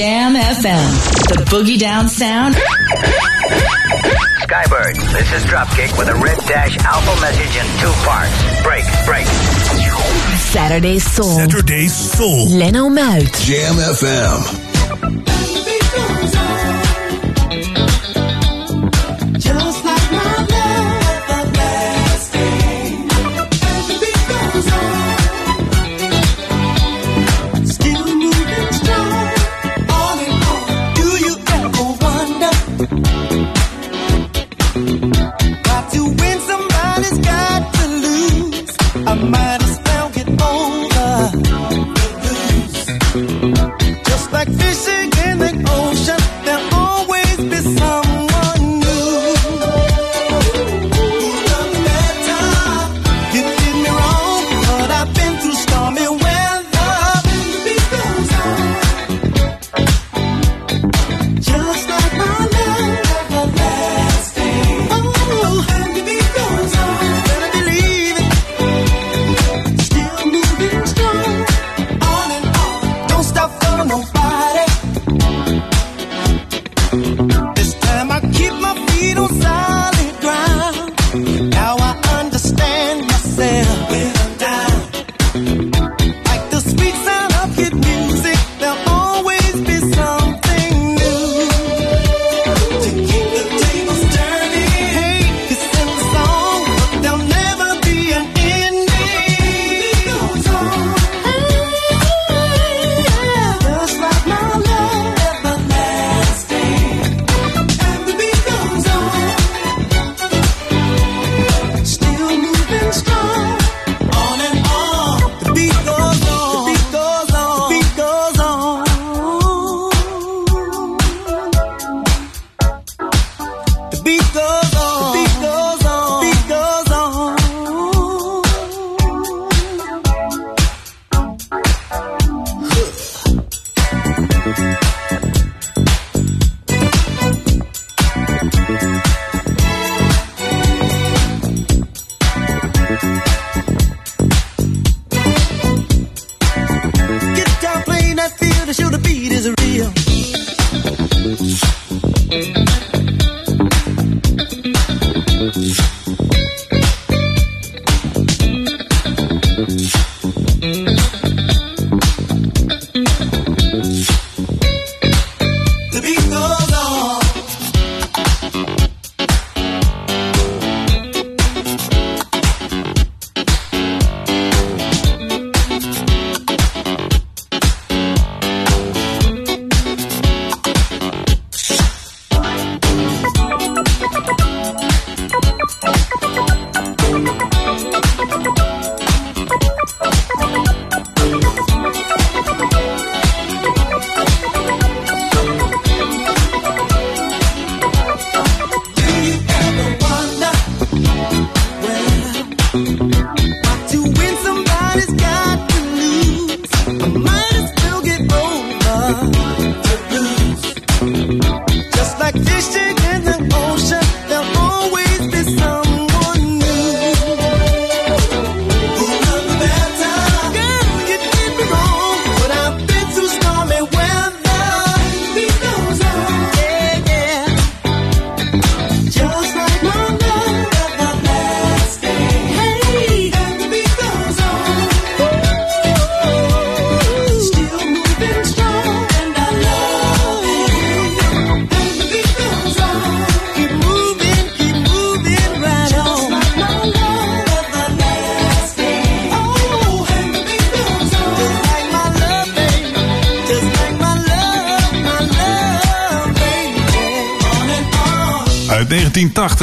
Jam FM. The boogie down sound. Skybird, this is Dropkick with a red dash alpha message in two parts. Break, break. Saturday Soul. Saturday Soul. Leno Muit. Jam FM.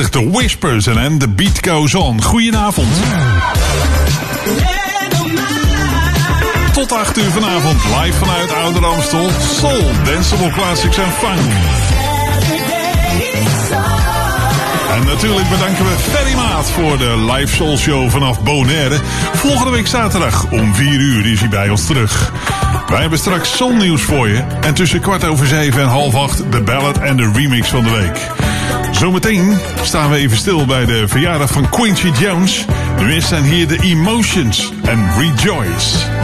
The Whispers en The Beat Goes On. Goedenavond. Tot 8 uur vanavond, live vanuit Ouder Amstel. Soul, Danceable Classics en Funk. En natuurlijk bedanken we Ferry Maat voor de live Soul Show vanaf Bonaire. Volgende week zaterdag om 4 uur is hij bij ons terug. Wij hebben straks Soul nieuws voor je. En tussen kwart over zeven en half acht de ballad en de remix van de week. Zometeen staan we even stil bij de verjaardag van Quincy Jones. Nu is zijn hier de Emotions en Rejoice.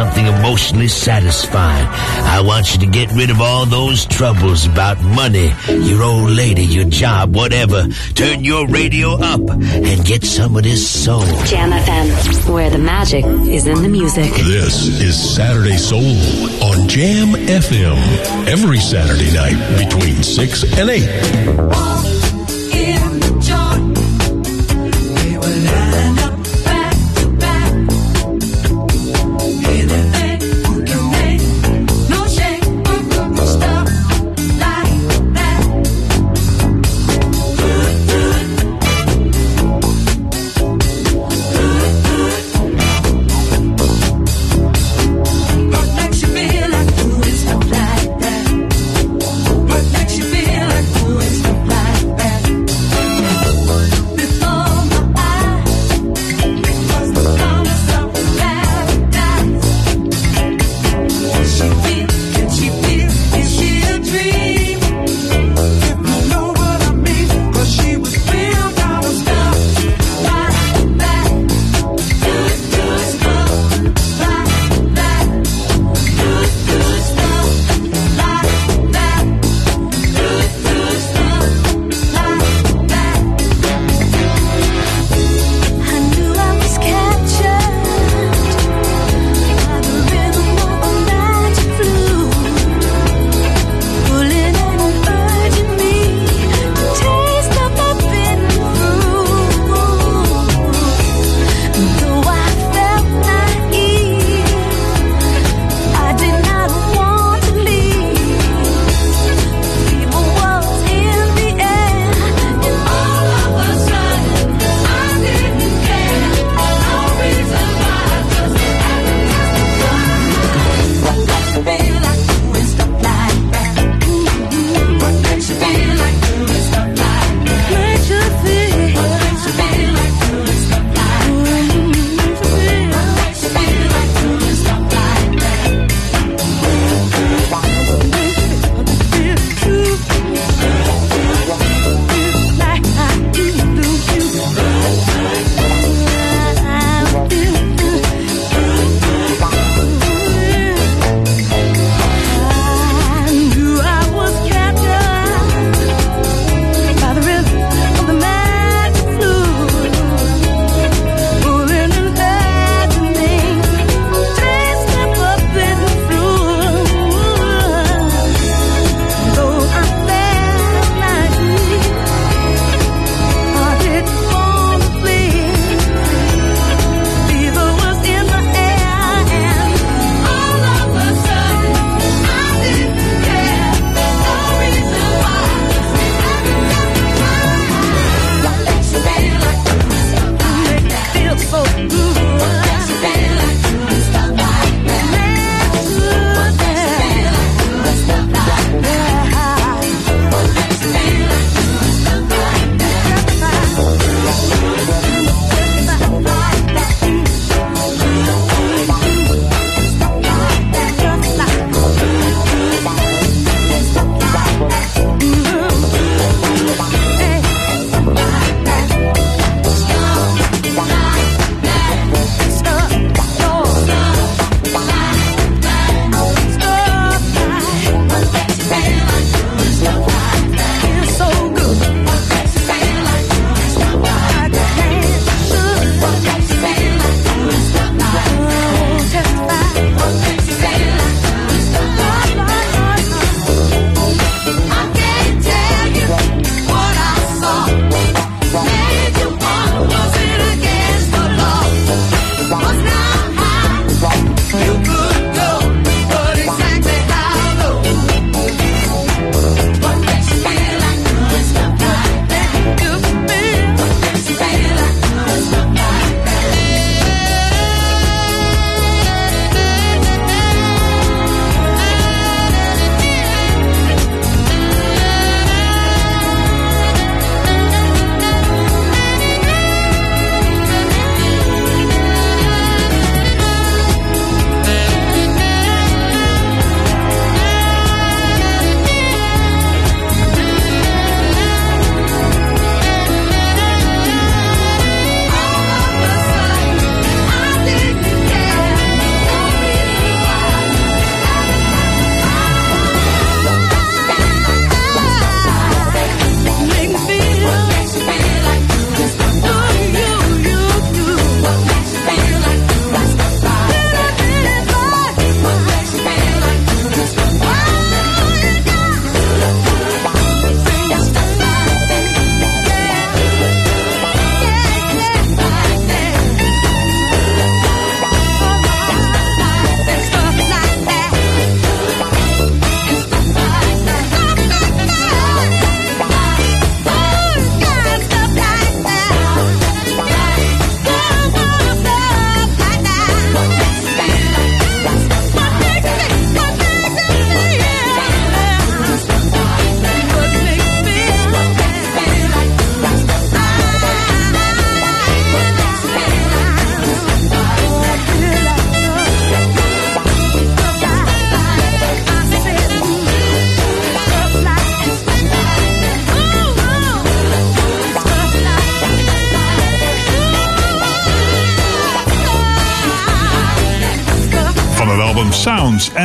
Something emotionally satisfying. I want you to get rid of all those troubles about money, your old lady, your job, whatever. Turn your radio up and get some of this soul. Jam FM, where the magic is in the music. This is Saturday Soul on Jam FM. Every Saturday night between 6 and 8.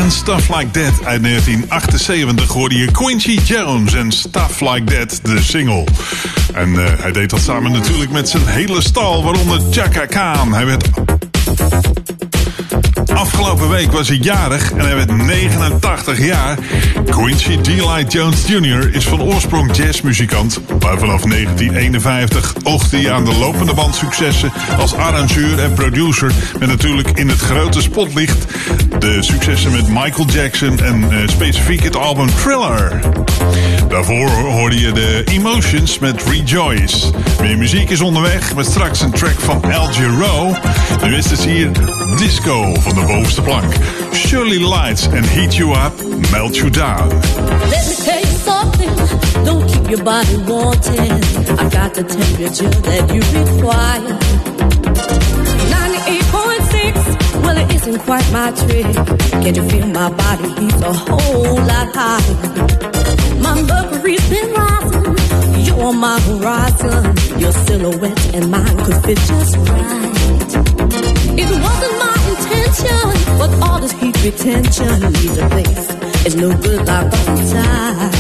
And Stuff Like That uit 1978 hoorde je Quincy Jones en Stuff Like That, de single. En uh, hij deed dat samen natuurlijk met zijn hele stal, waaronder Chaka Khan. Hij werd Afgelopen week was hij jarig en hij werd 89 jaar. Quincy Delight Jones Jr. is van oorsprong jazzmuzikant. Maar vanaf 1951 oogde hij aan de lopende band successen als arrangeur en producer. Met natuurlijk in het grote spotlicht de successen met Michael Jackson en uh, specifiek het album Thriller. Daarvoor hoorde je de Emotions met Rejoice. Meer muziek is onderweg met straks een track van Al Giro. Nu is het hier Disco van de bovenste plank. Shirley Lights and Heat You Up, Melt You Down. Let me tell you something, don't keep your body wanting. I got the temperature that you require. Well it isn't quite my trick. Can't you feel my body heat's a whole lot higher? My mercury's been rising, you're on my horizon. Your silhouette and mine could fit just right. It wasn't my intention, but all this heat retention leaves a place. It's no good like outside.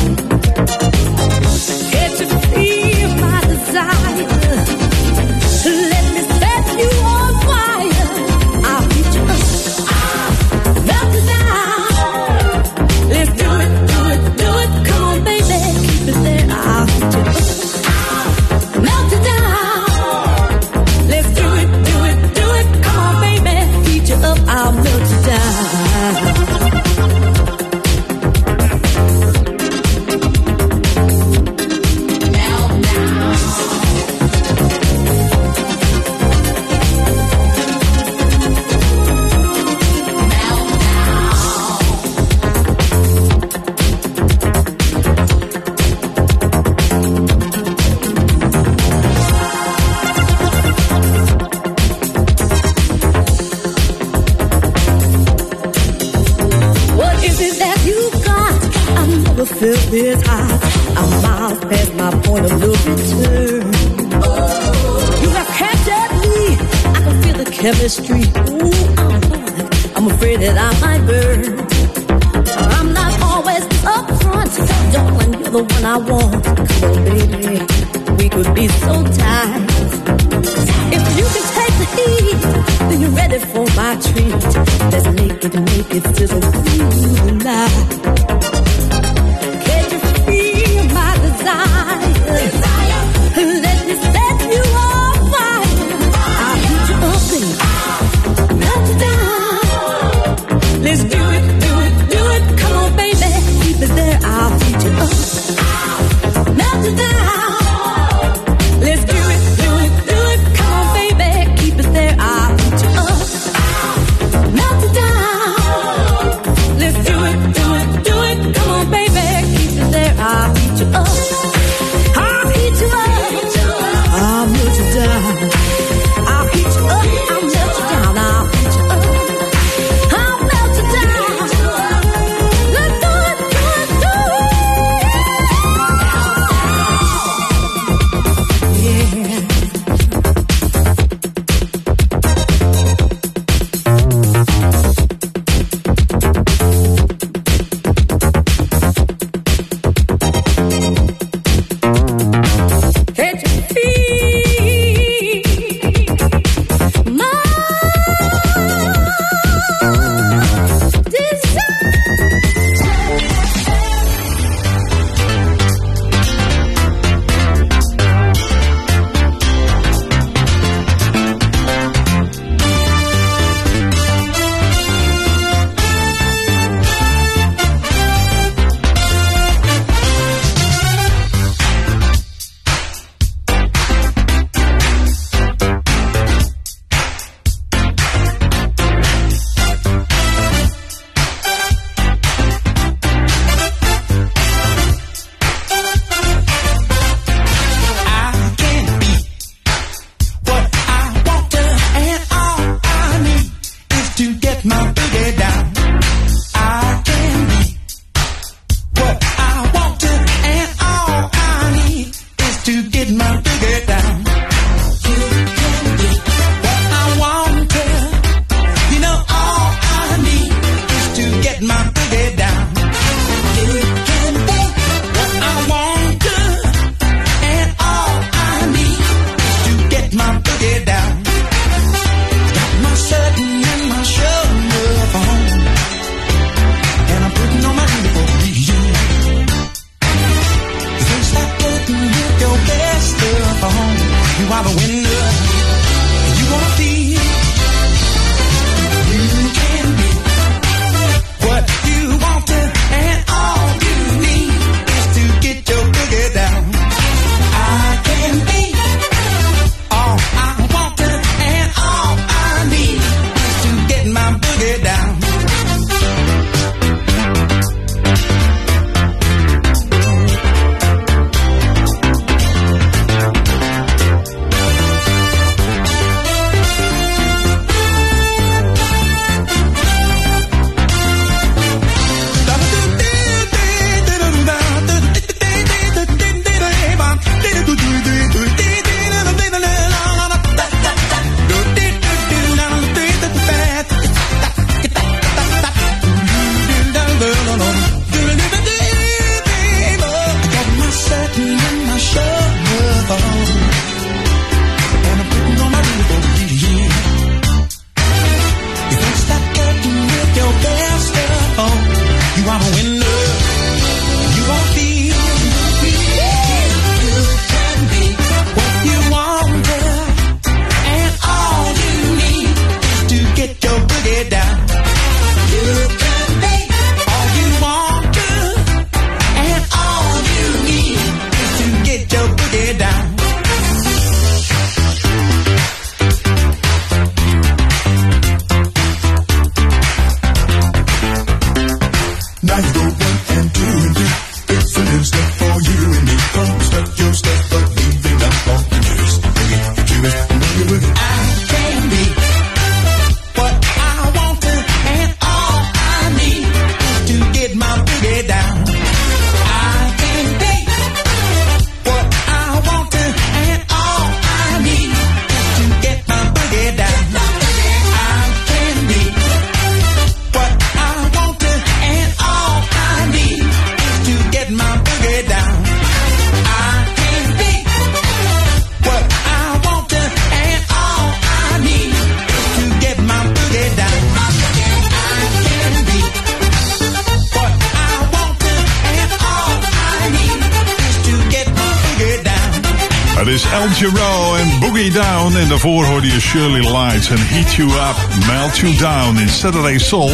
Shirley Lights en Heat You Up, Melt You Down in Saturday Soul.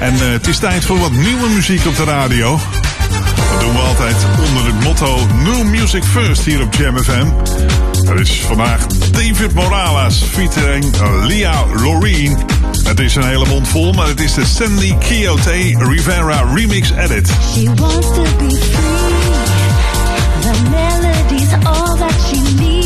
En eh, het is tijd voor wat nieuwe muziek op de radio. Dat doen we altijd onder het motto New Music First hier op Jam FM. Dat is vandaag David Morales featuring eh, Lia Loreen. Het is een hele mond vol, maar het is de Sandy Quixote Rivera Remix Edit. She wants to be free. The melodies all that she needs.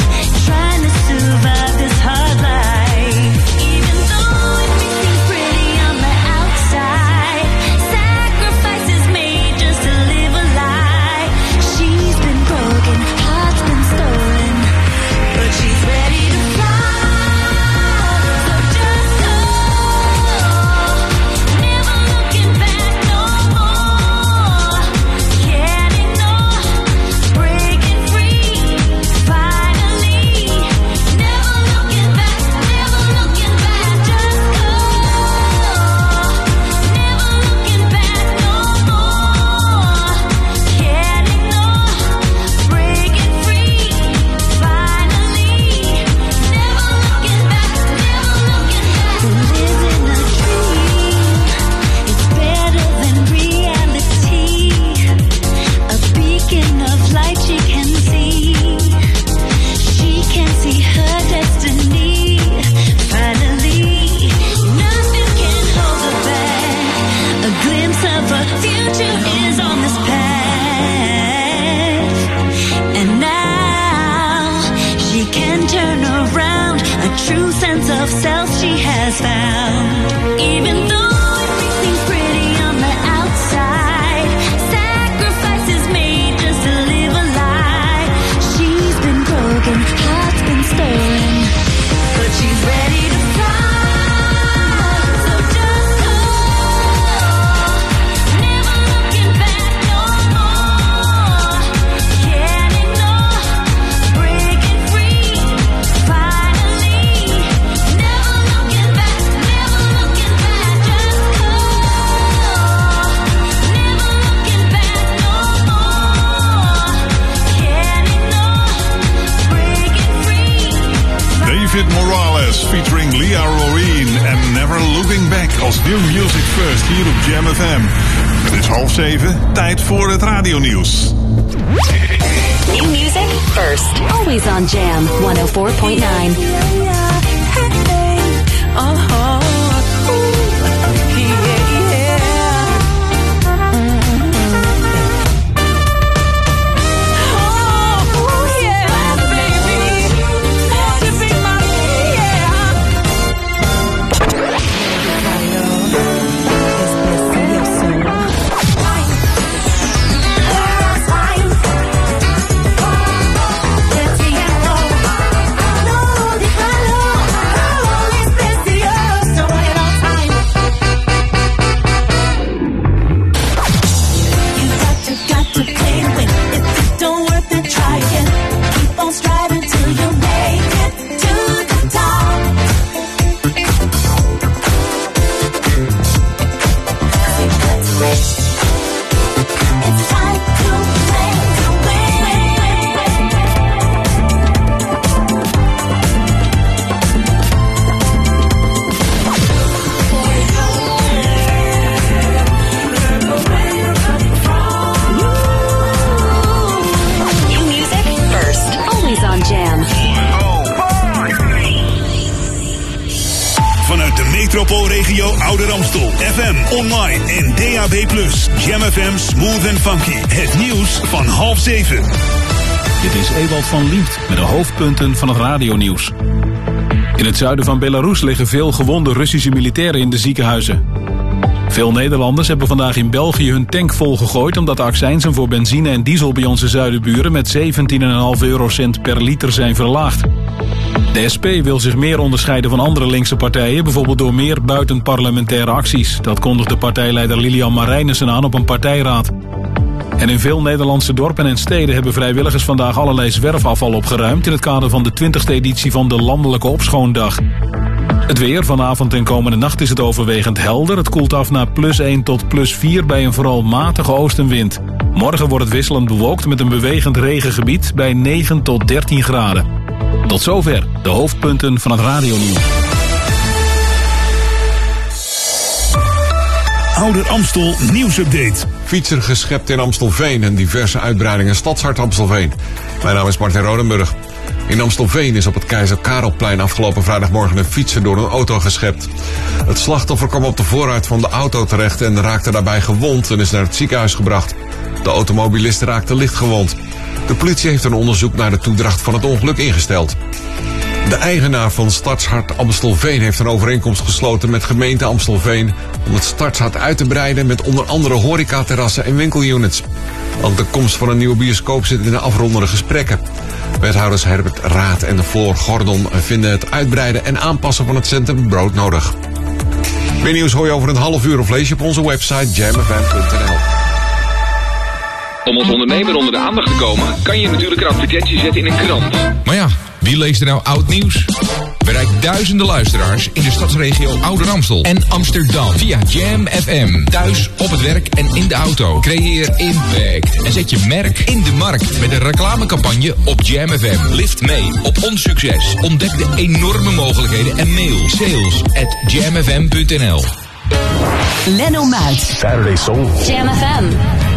als New Music First hier op Jam FM. Het is half zeven, tijd voor het radionieuws. New music first. Always on Jam 104.9. Uh-huh. Van Liemt met de hoofdpunten van het radionieuws. In het zuiden van Belarus liggen veel gewonde Russische militairen in de ziekenhuizen. Veel Nederlanders hebben vandaag in België hun tank volgegooid... omdat de accijnsen voor benzine en diesel bij onze zuidenburen... met 17,5 eurocent per liter zijn verlaagd. De SP wil zich meer onderscheiden van andere linkse partijen... bijvoorbeeld door meer buitenparlementaire acties. Dat kondigde partijleider Lilian Marijnissen aan op een partijraad. En in veel Nederlandse dorpen en steden hebben vrijwilligers vandaag allerlei zwerfafval opgeruimd... in het kader van de 20e editie van de Landelijke Opschoondag. Het weer, vanavond en komende nacht is het overwegend helder. Het koelt af naar plus 1 tot plus 4 bij een vooral matige oostenwind. Morgen wordt het wisselend bewolkt met een bewegend regengebied bij 9 tot 13 graden. Tot zover de hoofdpunten van het radionieuws. Ouder Amstel nieuwsupdate. Fietser geschept in Amstelveen en diverse uitbreidingen Stadshart Amstelveen. Mijn naam is Martin Rodenburg. In Amstelveen is op het Keizer Karelplein afgelopen vrijdagmorgen een fietser door een auto geschept. Het slachtoffer kwam op de voorruit van de auto terecht en raakte daarbij gewond en is naar het ziekenhuis gebracht. De automobilist raakte licht gewond. De politie heeft een onderzoek naar de toedracht van het ongeluk ingesteld. De eigenaar van Stadshart Amstelveen heeft een overeenkomst gesloten met gemeente Amstelveen om het Stadshart uit te breiden met onder andere horecaterrassen en winkelunits. Want de komst van een nieuwe bioscoop zit in de afrondende gesprekken. Wethouders Herbert Raad en Floor Gordon vinden het uitbreiden en aanpassen van het centrum brood nodig. Meer nieuws hoor je over een half uur of lees je op onze website jamfm.nl. Om als ondernemer onder de aandacht te komen, kan je natuurlijk een advertentie zetten in een krant. Maar ja, wie leest er nou oud nieuws? Bereik duizenden luisteraars in de stadsregio Ouder Amstel en Amsterdam via Jam FM. Thuis, op het werk en in de auto. Creëer impact en zet je merk in de markt met een reclamecampagne op Jam FM. Lift mee op ons succes. Ontdek de enorme mogelijkheden en mail sales at jamfm.nl. Leno Muit. Saturday Soul. Jam FM.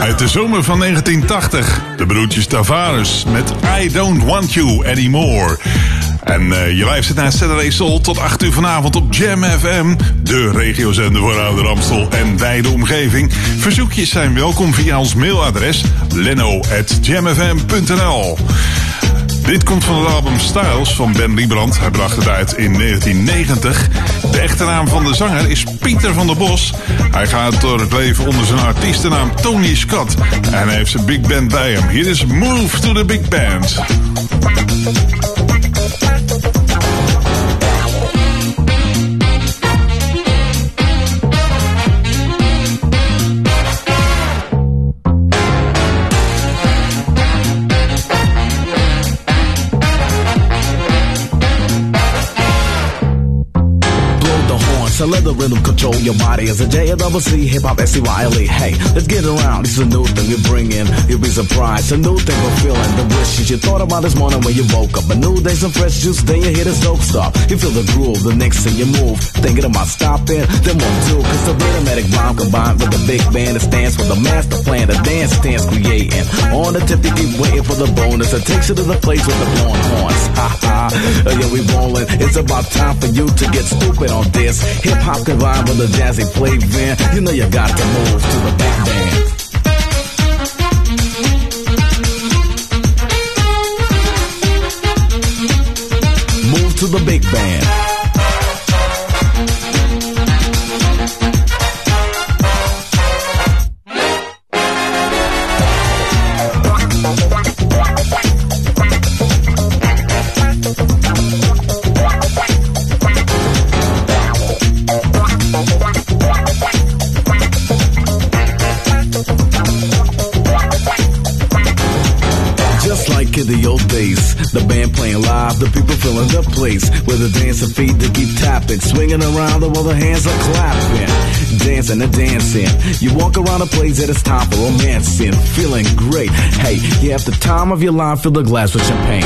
Uit de zomer van 1980. De broertjes Tavares met I Don't Want You Anymore. En eh, je luistert naar Saturday Soul tot 8 uur vanavond op Jam FM. De regiozender voor Ouder en wijde omgeving. Verzoekjes zijn welkom via ons mailadres leno.jamfm.nl dit komt van het album Styles van Ben Liebrand. Hij bracht het uit in 1990. De echte naam van de zanger is Pieter van der Bos. Hij gaat door het leven onder zijn artiestennaam Tony Scott. En hij heeft zijn big band bij hem. Hier is Move to the Big Band. So let the rhythm control your body as a J double C hip hop S E Y L E. Hey, let's get around. This is a new thing we bring in. You'll be surprised. A new thing we're feeling. The wishes you thought about this morning when you woke up. A new day, some fresh juice. Then you hear the dope stop. You feel the groove. The next thing you move, thinking about stopping. Then one two, cause the rhythmatic rhyme combined with the big band that stands for the master plan. The dance stands creating. On the tip, you keep waiting for the bonus. It takes you to the place with the blowing horns. Ha ha. Yeah, we rolling. It's about time for you to get stupid on this. Hip hop can combined with a jazzy flavor. You know you got to move to the big band. Move to the big band. Band playing live, the people filling the place with the dancing feet that keep tapping, swinging around while the hands are clapping, dancing and dancing. You walk around a place that is time for romancing, feeling great. Hey, you have the time of your life, fill the glass with champagne.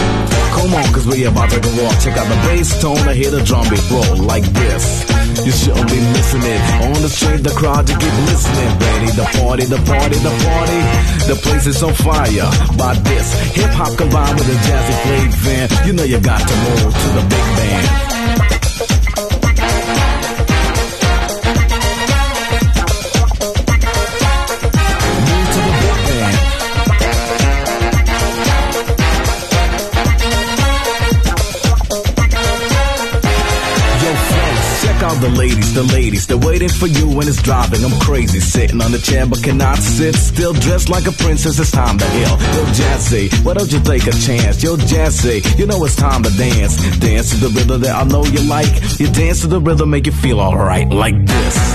Come on, cause we about to go off. Check out the bass tone, I hear the drum beat roll like this. You shouldn't be missing it. On the street, the crowd, you keep listening. Ready, the party, the party, the party. The place is on fire by this. Hip hop combined with a jazzy flavor. You know you got to move to the big band. The ladies. They're waiting for you when it's driving. I'm crazy, sitting on the chair but cannot sit still. Dressed like a princess, it's time to ill. Yo, Jazzy, why don't you take a chance? Yo, Jazzy, you know it's time to dance. Dance to the rhythm that I know you like. You dance to the rhythm, make you feel alright, like this.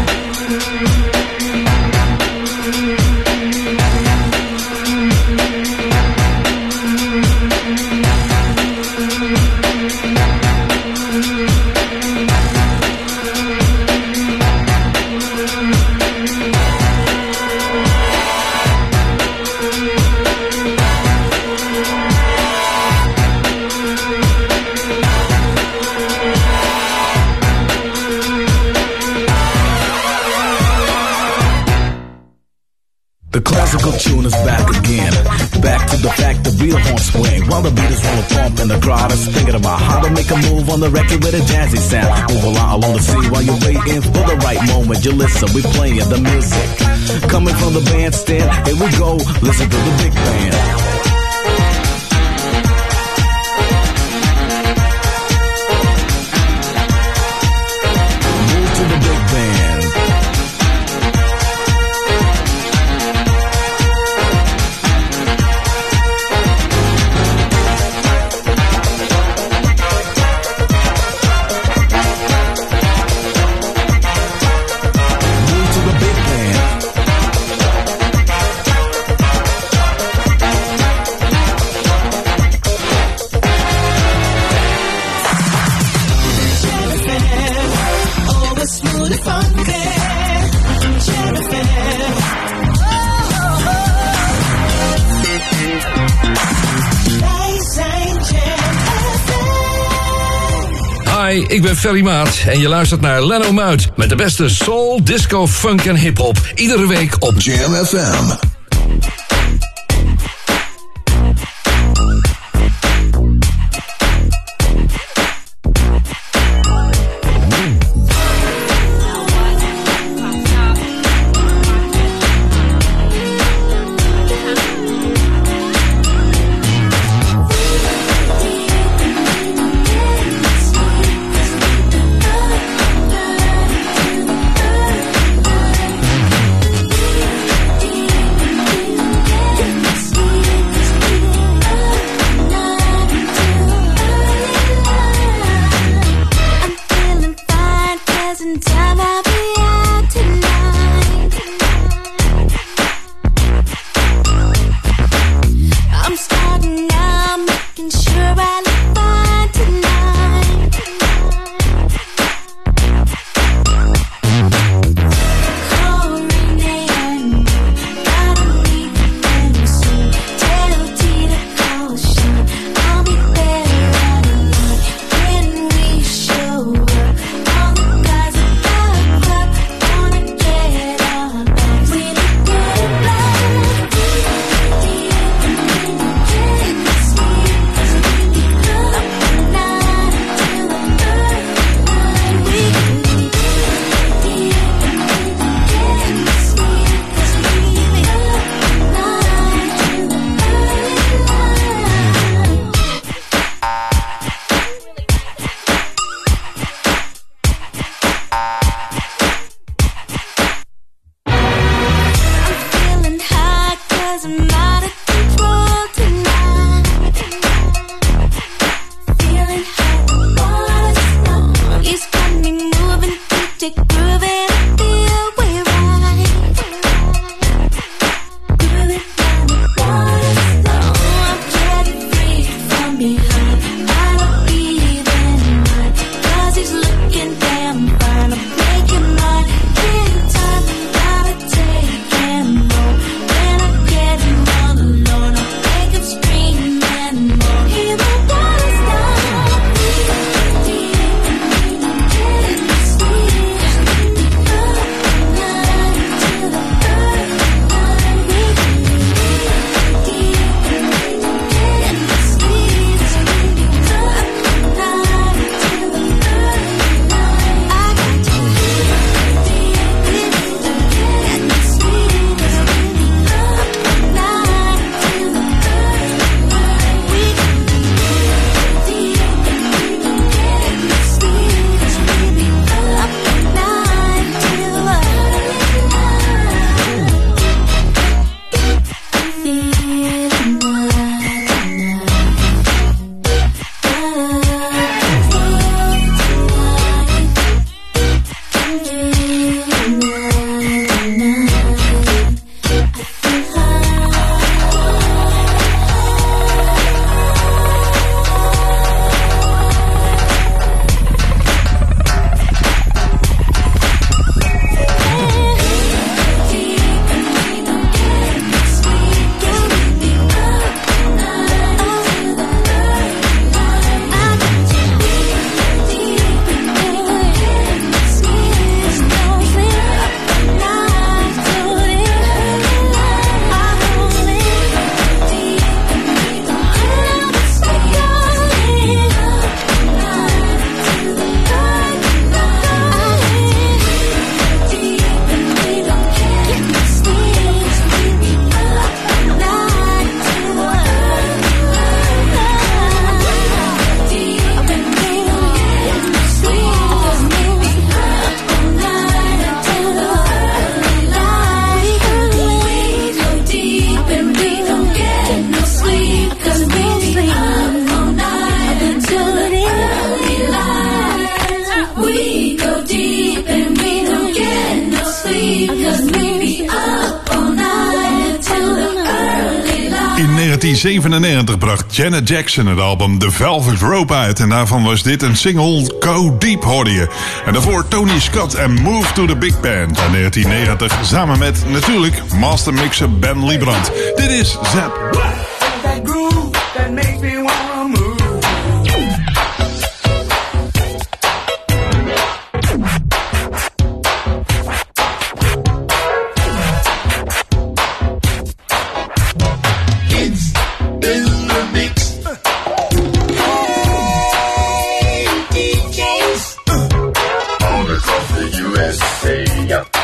Make a move on the record with a jazzy sound. Move along along the scene while you're waiting for the right moment. You listen, we playing the music. Coming from the bandstand, here we go. Listen to the big band. ik ben Ferry Maat en je luistert naar Leno Muit met de beste soul, disco, funk en hip-hop. Iedere week op Jam FM. Janet Jackson het album The Velvet Rope uit. En daarvan was dit een single, Go Deep hoorde je. En daarvoor Tony Scott en Move to the Big Band in 1990. Samen met natuurlijk mastermixer Ben Liebrand. Dit is Zap. USA.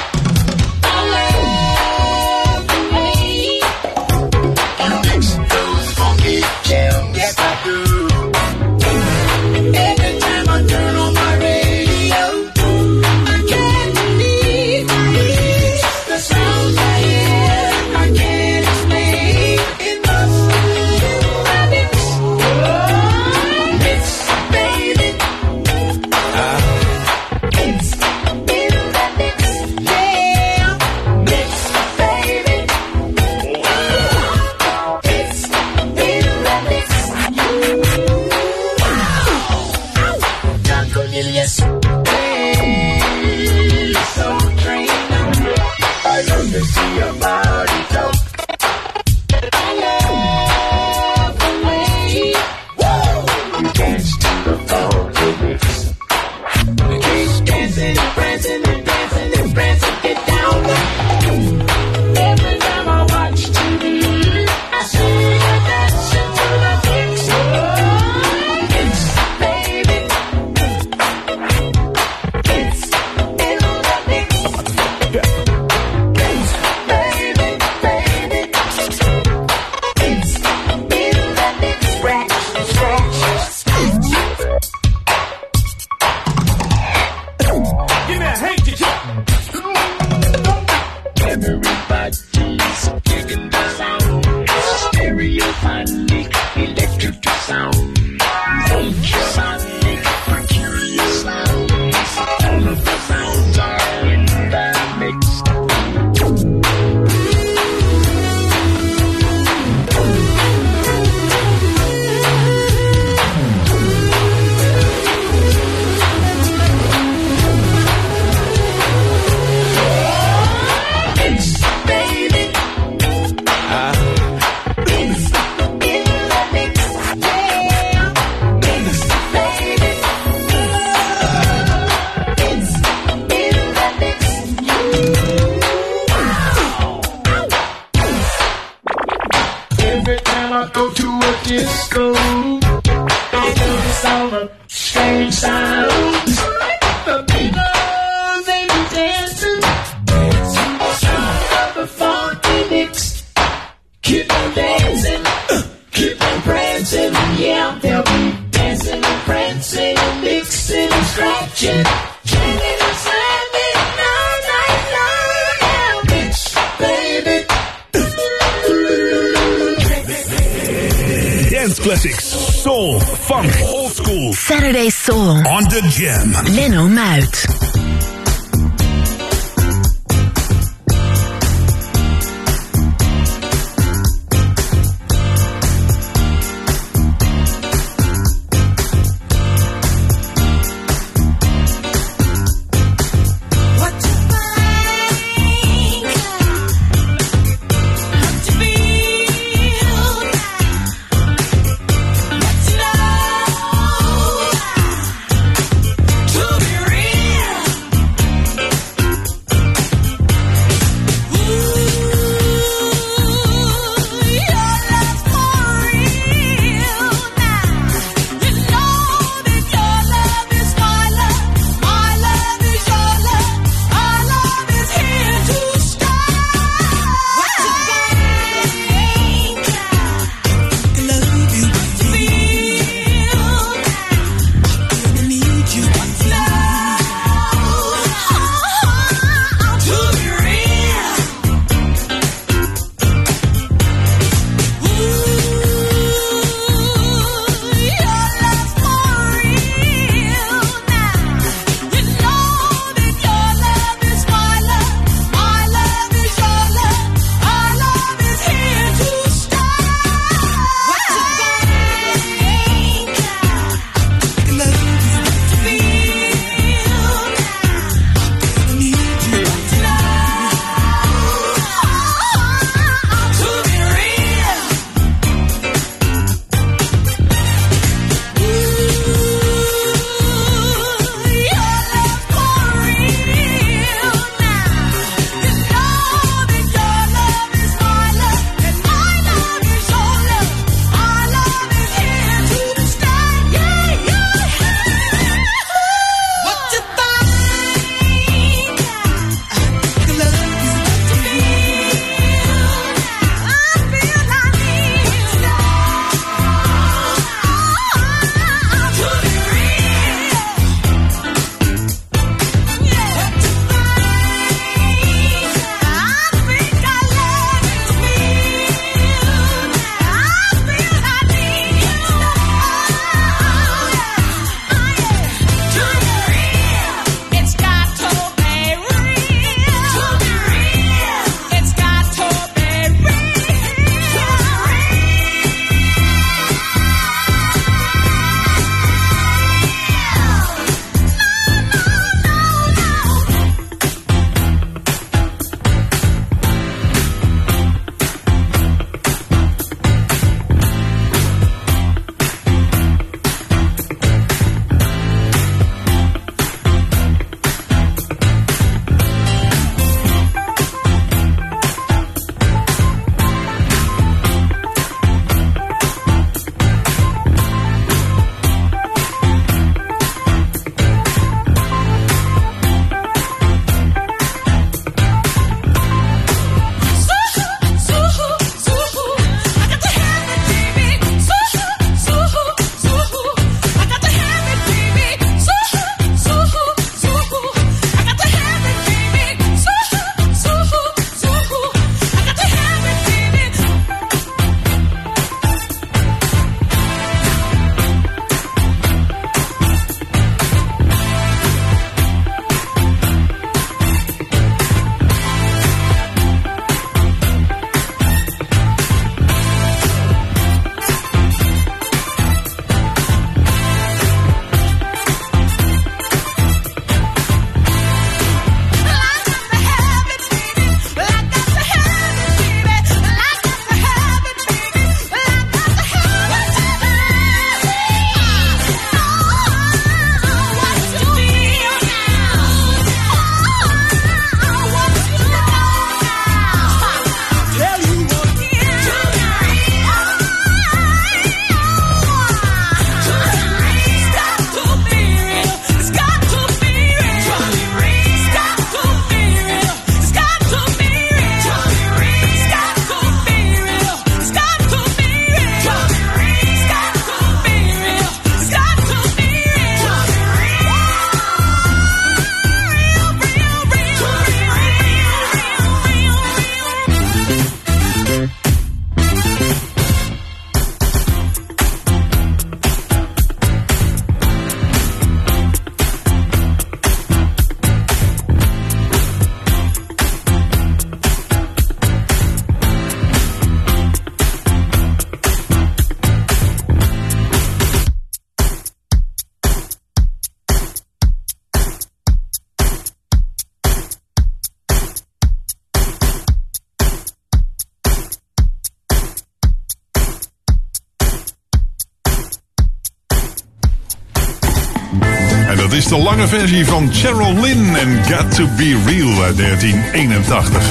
De lange versie van Cheryl Lynn en Got to Be Real uit 1981.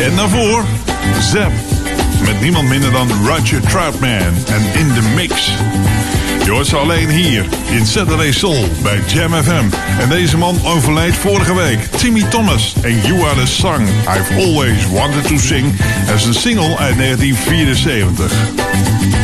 En daarvoor Zap met niemand minder dan Roger Troutman en In The Mix. Je hoort alleen hier in Saturday Soul bij Jam FM. En deze man overleed vorige week. Timmy Thomas en You Are The Song I've Always Wanted To Sing. Is een single uit 1974.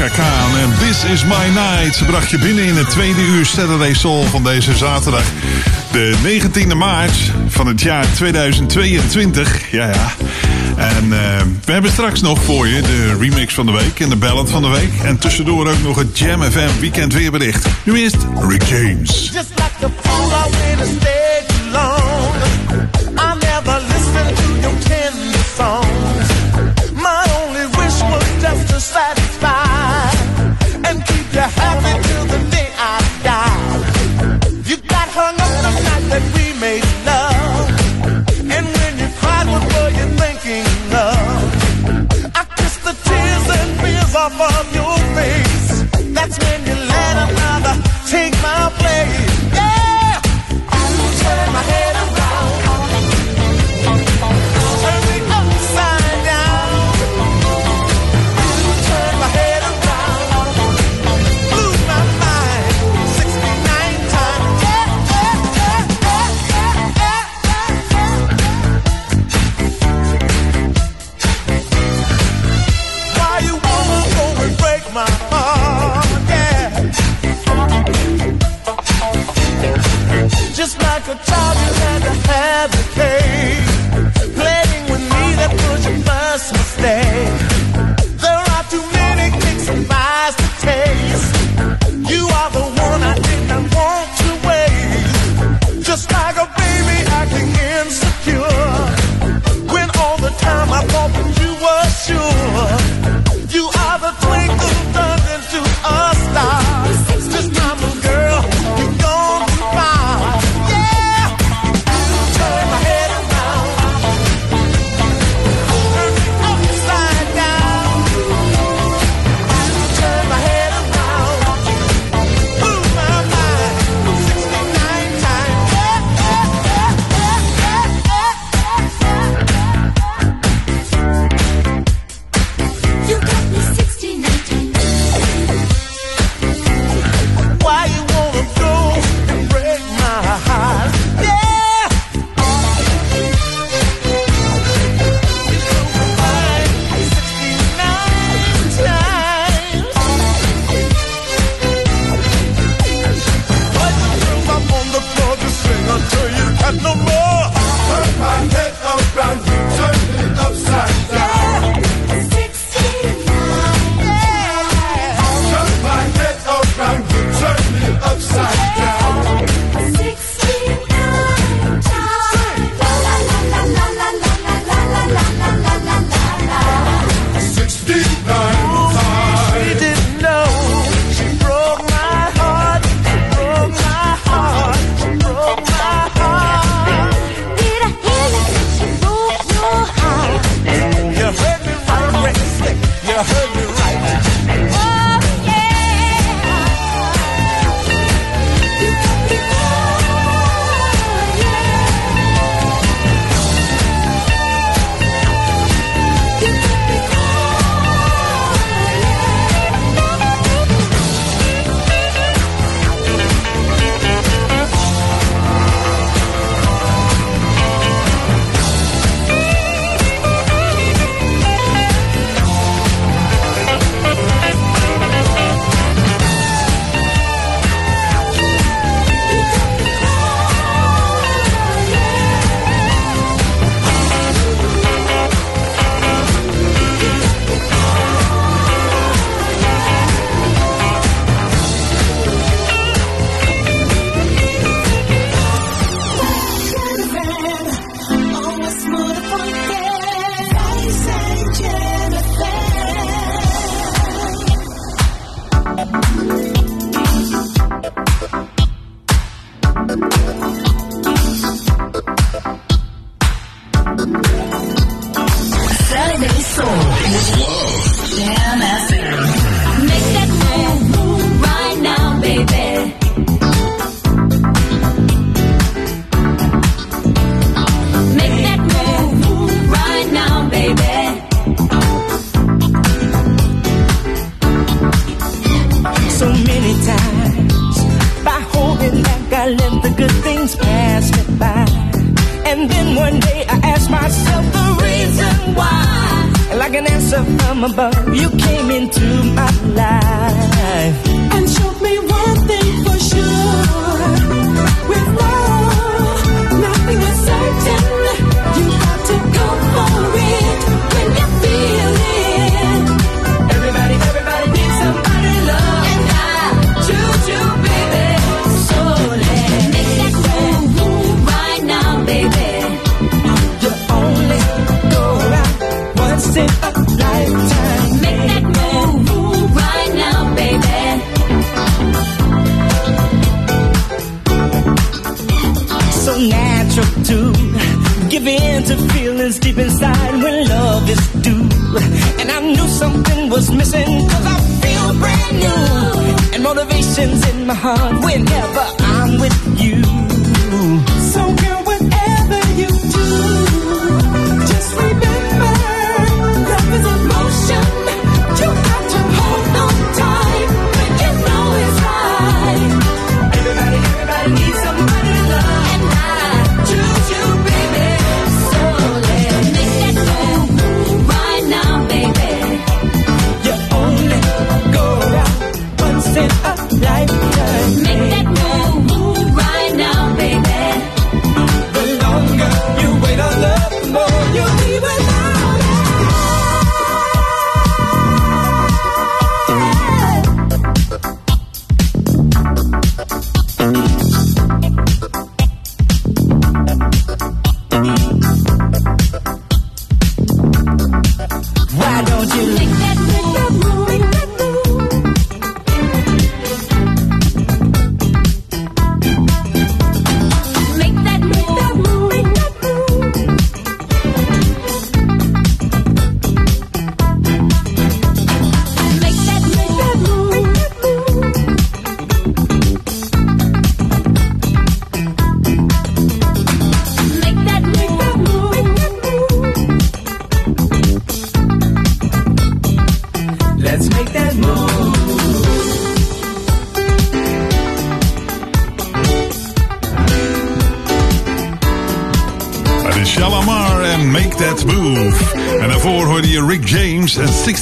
En This Is My Night. Ze bracht je binnen in het tweede uur Saturday Soul van deze zaterdag. De 19e maart van het jaar 2022. Ja, ja. En eh, we hebben straks nog voor je de remix van de week en de ballad van de week. En tussendoor ook nog het Jam FM weekend weerbericht. Nu eerst Rick James. Just like the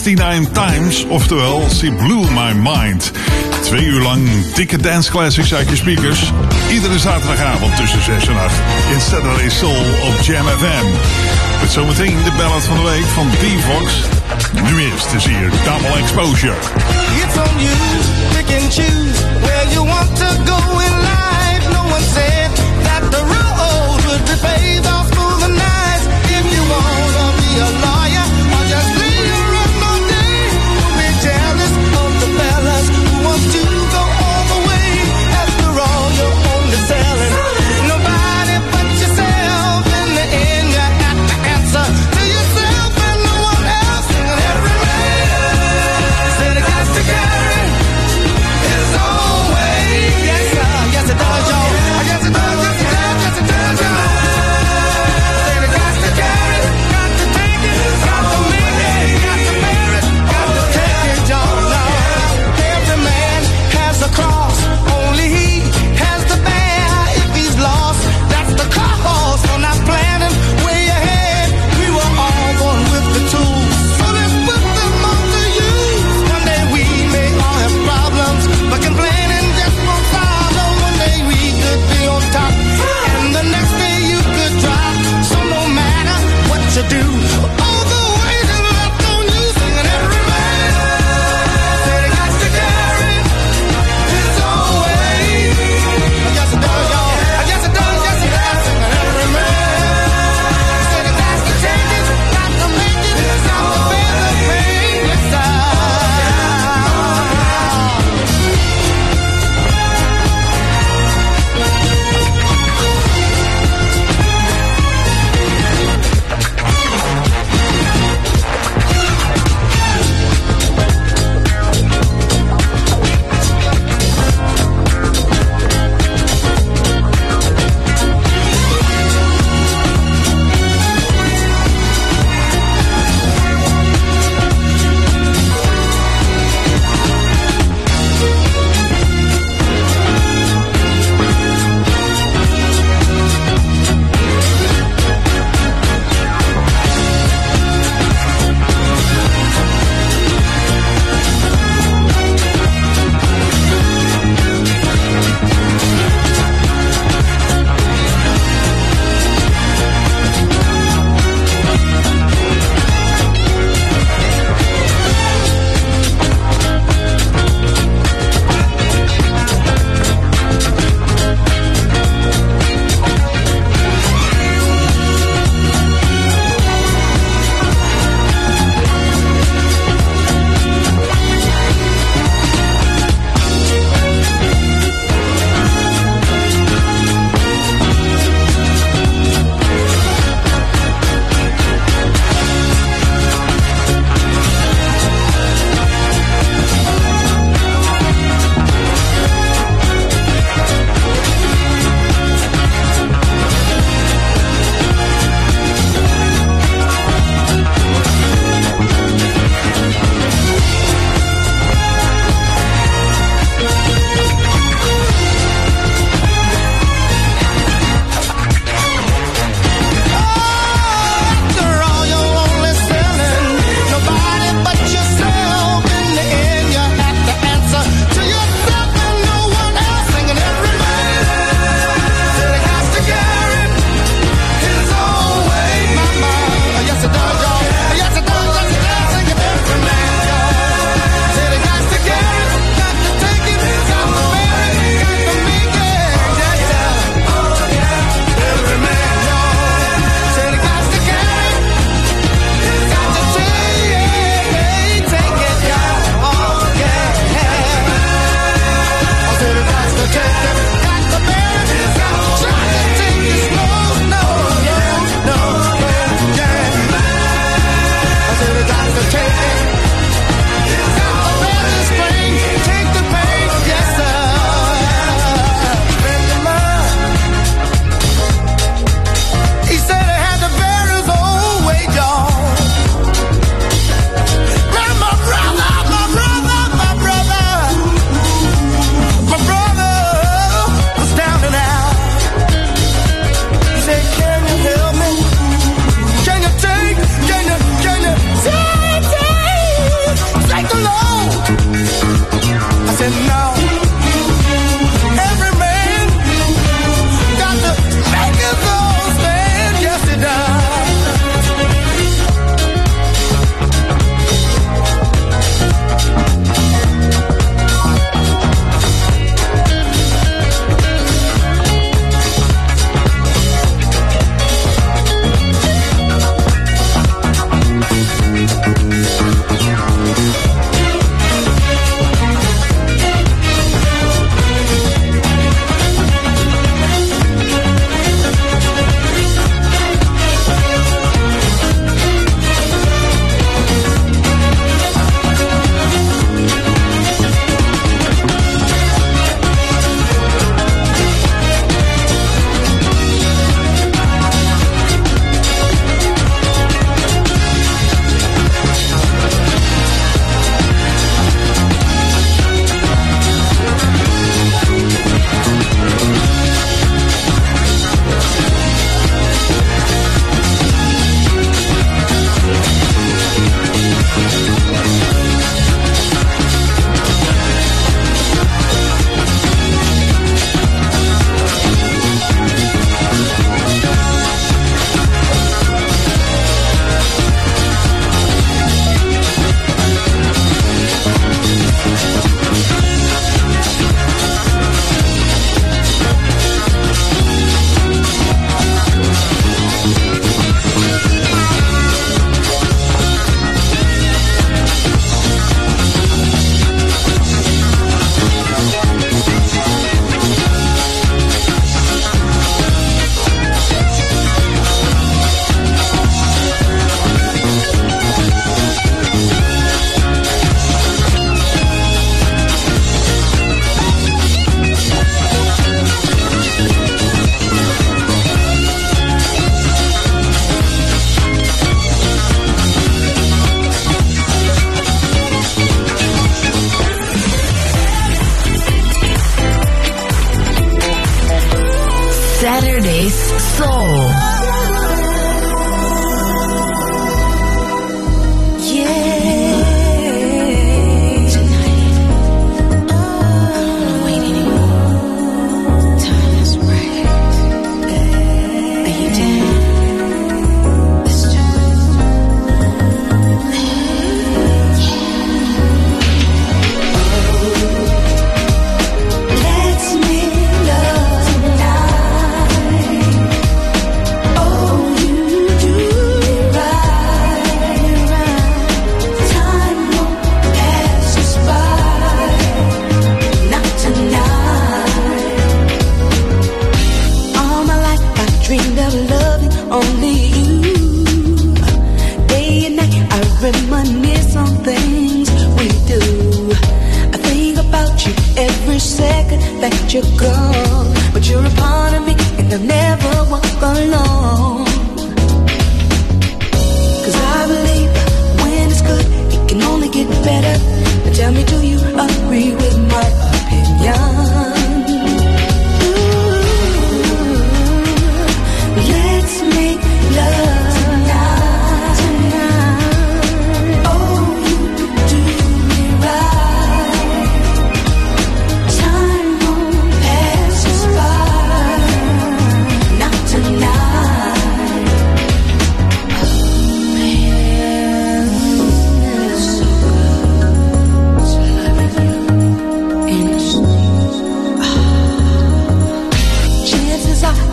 69 Times, oftewel She Blew My Mind. Twee uur lang dikke dance classics uit je speakers. Iedere zaterdagavond tussen 6 en 8 in Saturday Soul op Jam FM. Met zometeen de ballad van de week van D-Fox. Nu eerst is hier Double Exposure. It's on you, pick choose where you want to go in life. No one said that the road would be paved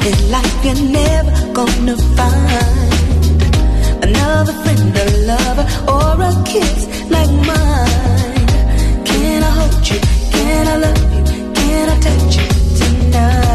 In life you're never gonna find. Another friend, a lover, or a kiss like mine. Can I hold you? Can I love you? Can I touch you tonight?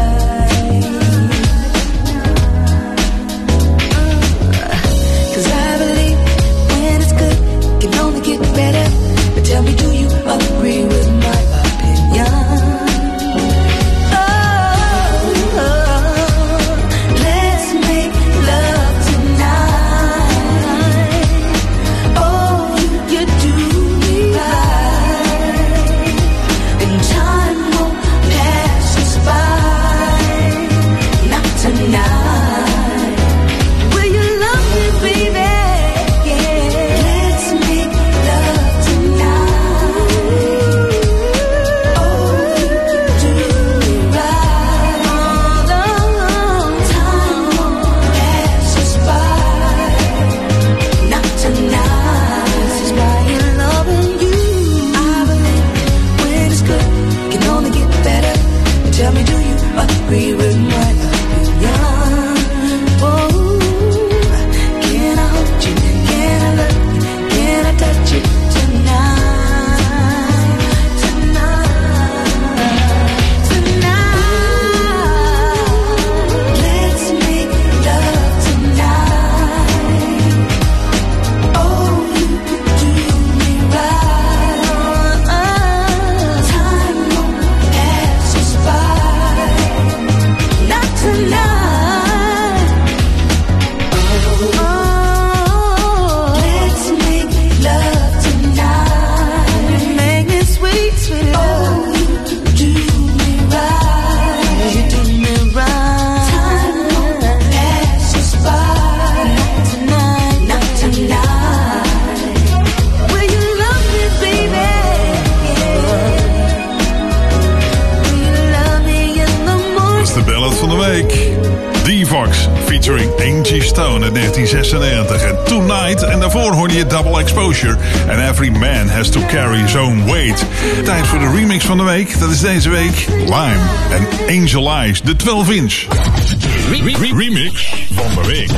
En Tonight. En daarvoor hoorde je Double Exposure. And Every Man Has to Carry His Own Weight. Tijd voor de remix van de week. Dat is deze week Lime en Angel Eyes. De 12 inch. Remix van de week.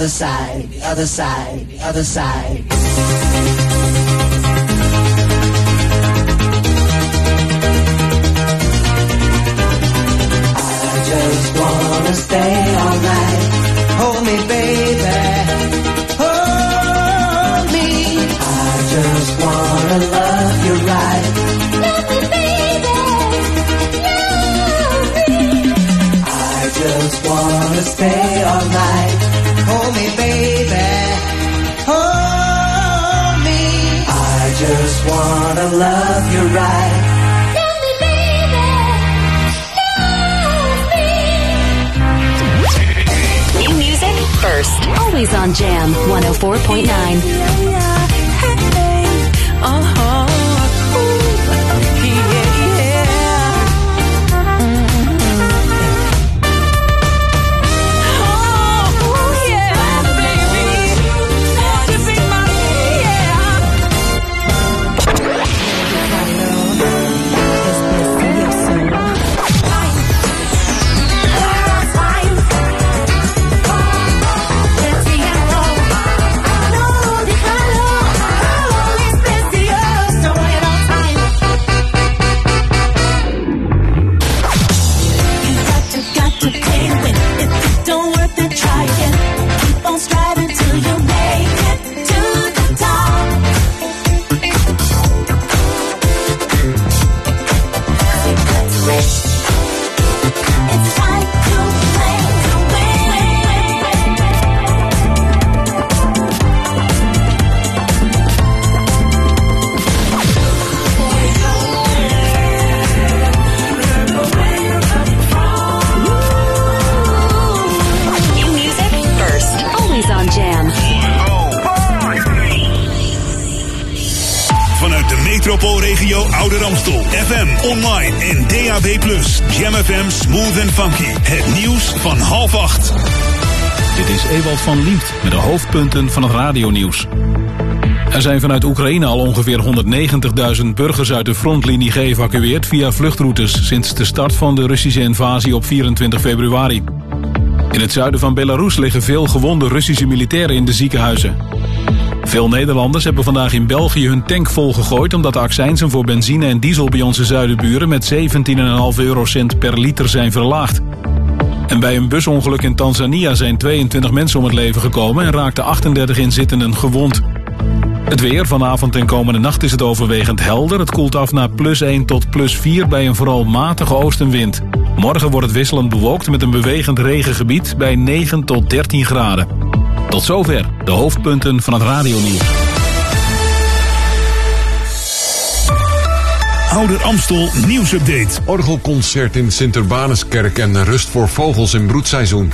other side, the other side, the other side. love you right. New music first, always on Jam 104.9. Yeah, yeah, hey, hey, uh-huh. FM Smooth and Funky. Het nieuws van half acht. Dit is Ewald van Liemt met de hoofdpunten van het radionieuws. Er zijn vanuit Oekraïne al ongeveer 190.000 burgers uit de frontlinie geëvacueerd via vluchtroutes sinds de start van de Russische invasie op 24 februari. In het zuiden van Belarus liggen veel gewonde Russische militairen in de ziekenhuizen. Veel Nederlanders hebben vandaag in België hun tank volgegooid omdat de accijnsen voor benzine en diesel bij onze zuidenburen met 17,5 eurocent per liter zijn verlaagd. En bij een busongeluk in Tanzania zijn 22 mensen om het leven gekomen en raakten 38 inzittenden gewond. Het weer, vanavond en komende nacht is het overwegend helder. Het koelt af naar plus 1 tot plus 4 bij een vooral matige oostenwind. Morgen wordt het wisselend bewolkt met een bewegend regengebied bij 9 tot 13 graden. Tot zover de hoofdpunten van het radionieuws. Ouder Amstel nieuwsupdate. Orgelconcert in Sint-Urbanuskerk en rust voor vogels in broedseizoen.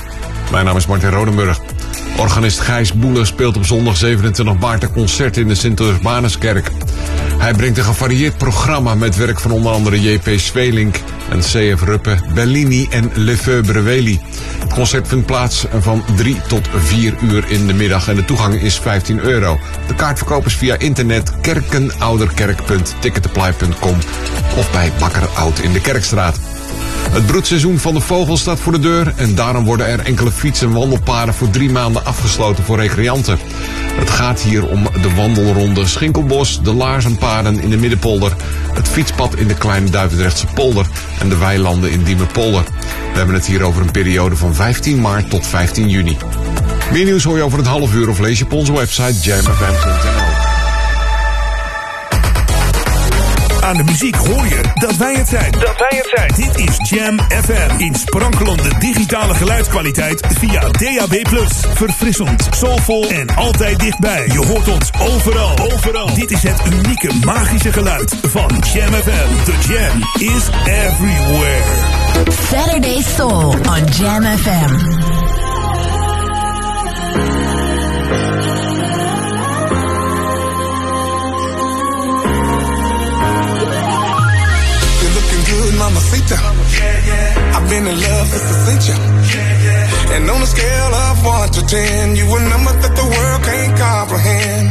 Mijn naam is Martin Rodenburg. Organist Gijs Boele speelt op zondag 27 maart een concert in de Sint-Urbanuskerk. Hij brengt een gevarieerd programma met werk van onder andere J.P. Zweelink en C.F. Ruppe, Bellini en Lefeu Breveli. Het concert vindt plaats van 3 tot 4 uur in de middag en de toegang is 15 euro. De kaartverkoop is via internet kerkenouderkerk.ticketapply.com of bij Bakker Oud in de Kerkstraat. Het broedseizoen van de vogel staat voor de deur en daarom worden er enkele fiets- en wandelpaden voor drie maanden afgesloten voor recreanten. Het gaat hier om de wandelronde Schinkelbos, de Laarzenpaden in de Middenpolder, het fietspad in de Kleine Duivendrechtse polder en de weilanden in Diemerpolder. We hebben het hier over een periode van 15 maart tot 15 juni. Meer nieuws hoor je over het half uur of lees je op onze website jamfm.nl. Aan de muziek hoor je dat wij het zijn. Dat wij het zijn. Dit is Jam FM. In sprankelende digitale geluidskwaliteit via DAB+. Verfrissend, soulvol en altijd dichtbij. Je hoort ons overal. Overal. Dit is het unieke magische geluid van Jam FM. The Jam is everywhere. Saturday Soul on Jam FM. Mamacita. I've been in love since the century. And on a scale of 1 to 10, you a number that the world can't comprehend.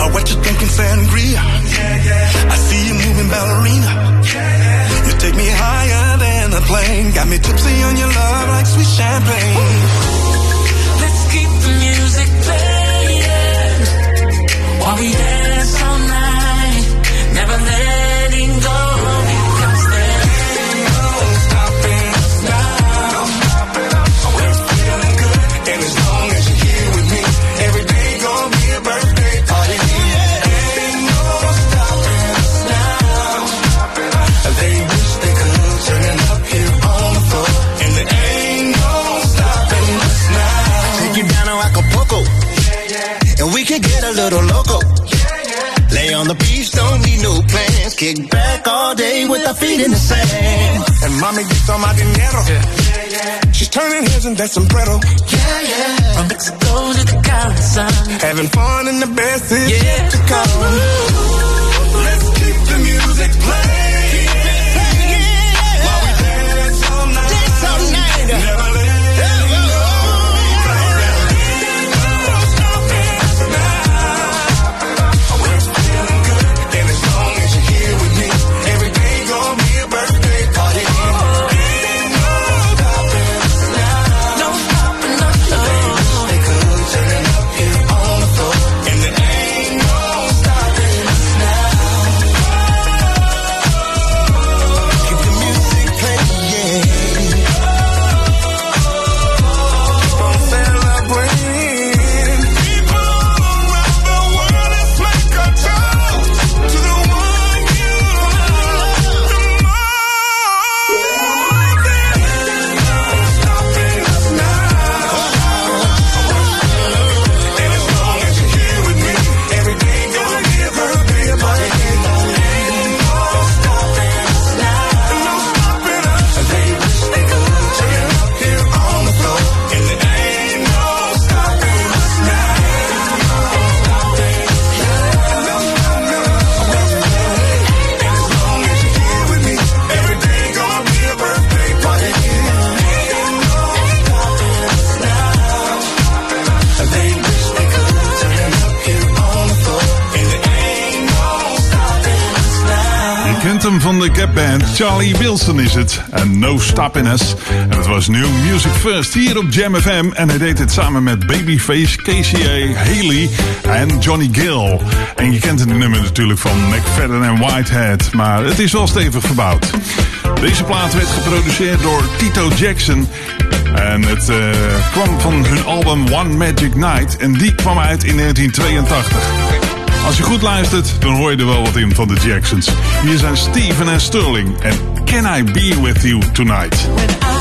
Uh, what you thinking, sangria? Yeah, yeah. I see you moving ballerina. You take me higher than a plane. Got me tipsy on your love like sweet champagne. Let's keep the music playing while we dance all night, never letting can get a little loco. Lay on the beach, don't need no plans. Kick back all day with our feet in the sand. And mommy gets on my dinero. She's turning heads in that sombrero. yeah, yeah. From Mexico to the Caribbean. Having fun and the best is yet to come. Is het. En No Stopping Us. En het was New Music First hier op Jam FM. En hij deed het samen met Babyface, KCA, Haley en Johnny Gill. En je kent het nummer natuurlijk van McFadden en Whitehead. Maar het is wel stevig verbouwd. Deze plaat werd geproduceerd door Tito Jackson. En het eh, kwam van hun album One Magic Night. En die kwam uit in 1982. Als je goed luistert, dan hoor je er wel wat in van de Jacksons. Hier zijn Steven en Sterling en Can I Be With You Tonight?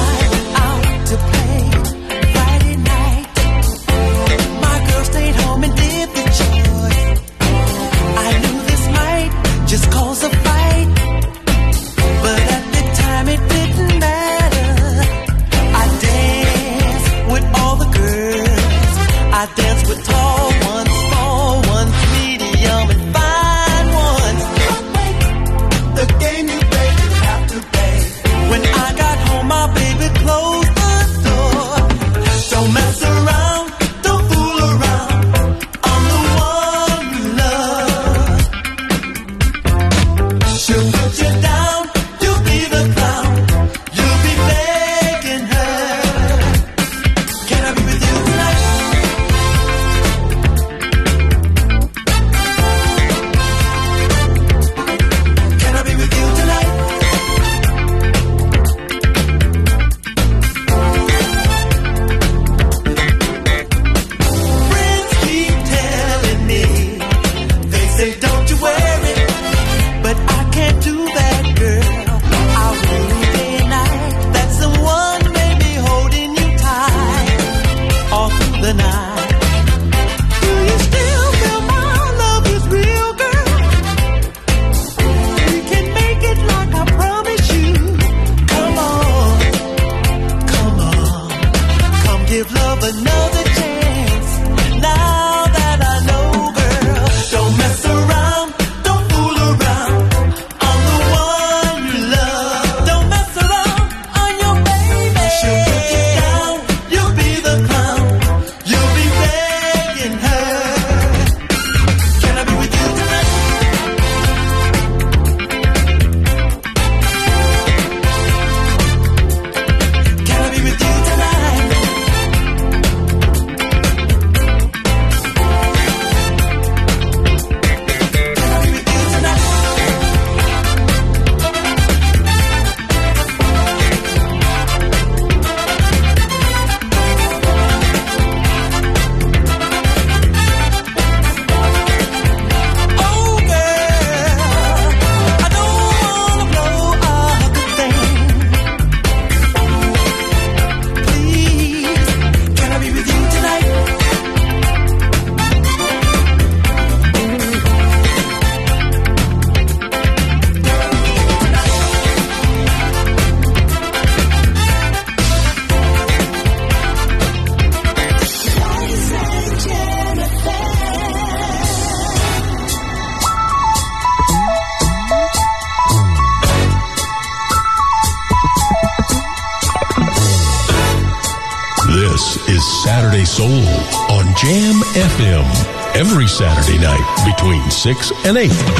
and 8.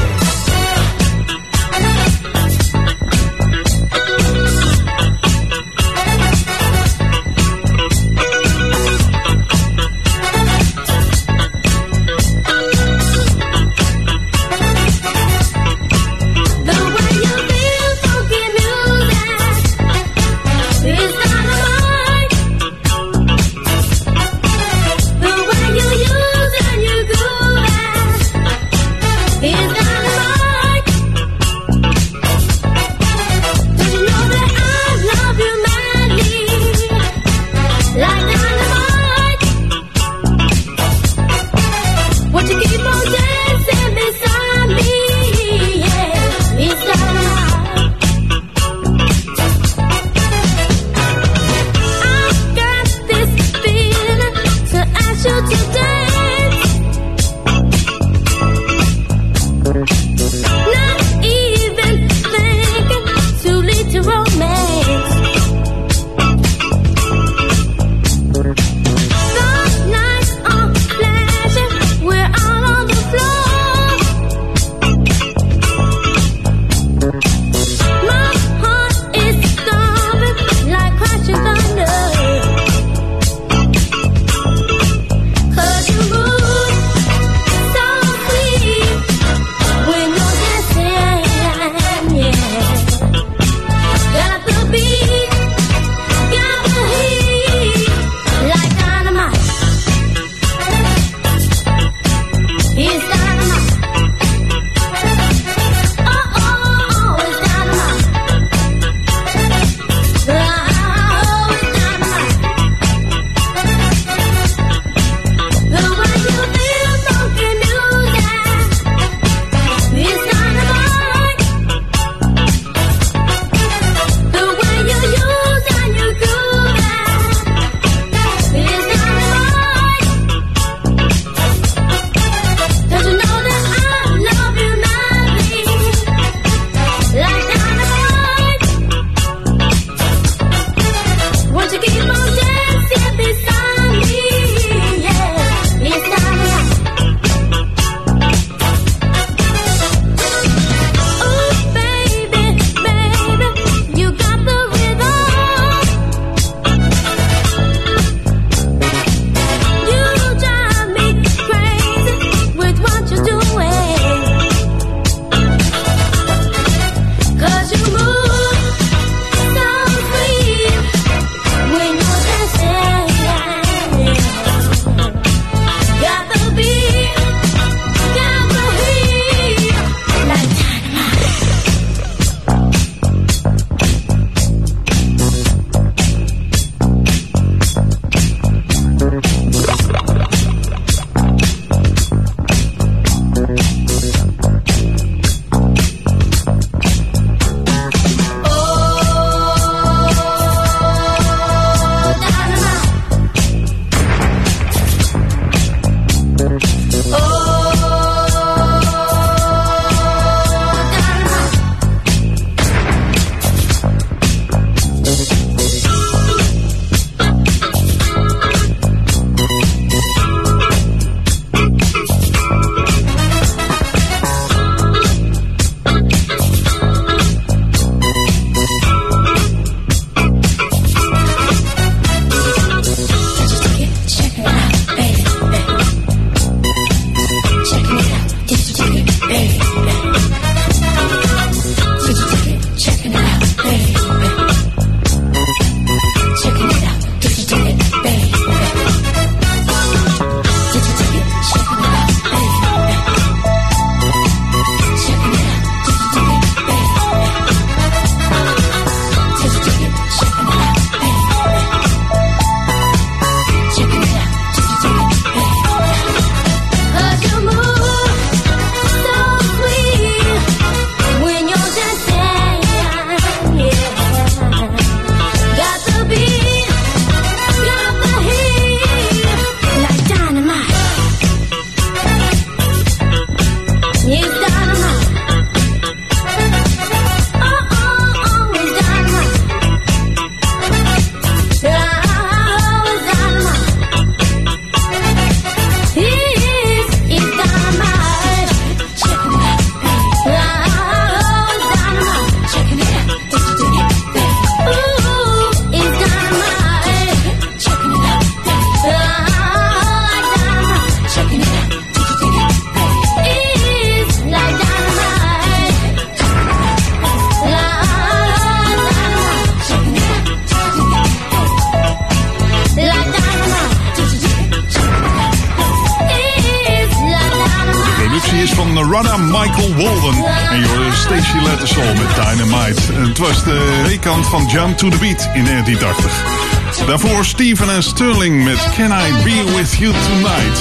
Michael Walden. En je hoorde Stacey Lettersol met Dynamite. Het was de eh, rekant van Jump to the Beat in 1980. Daarvoor Steven en Sterling met Can I Be With You Tonight.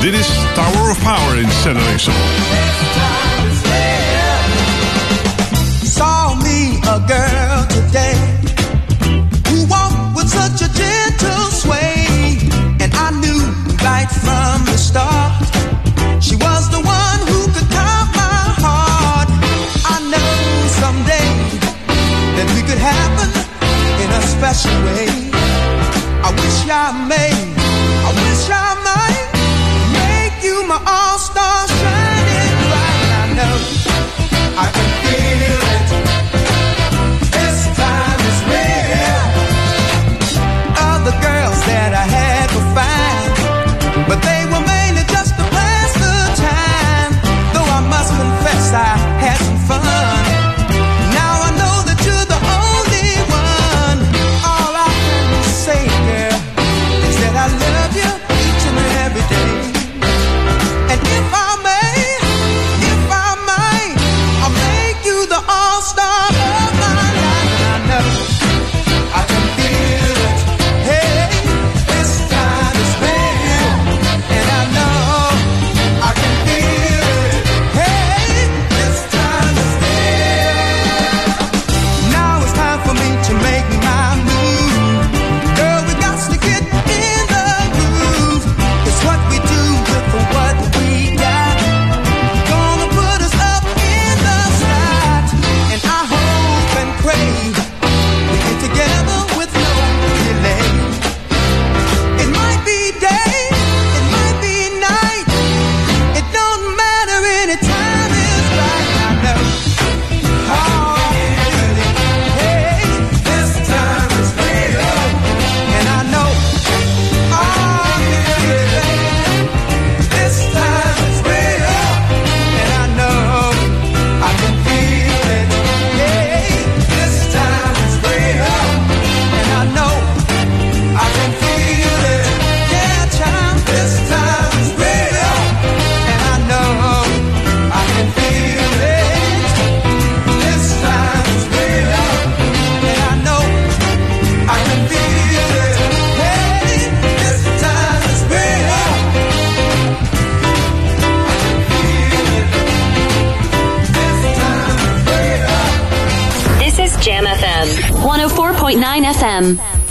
Dit is Tower of Power in Saturday Soul. Saw me a girl today who walked with such a gentle sway, and I knew right from the start. could happen in a special way. I wish I may, I wish I might make you my all star shining bright. I know I can feel it. This time is real. All the girls that I had. 104.9 FM.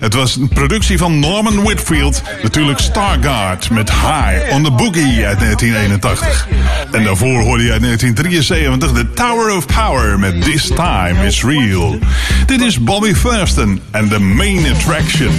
Het was een productie van Norman Whitfield. Natuurlijk Stargard met High on the Boogie uit 1981. En daarvoor hoorde je uit 1973 The Tower of Power met This Time is Real. Dit is Bobby Thurston en The Main Attraction.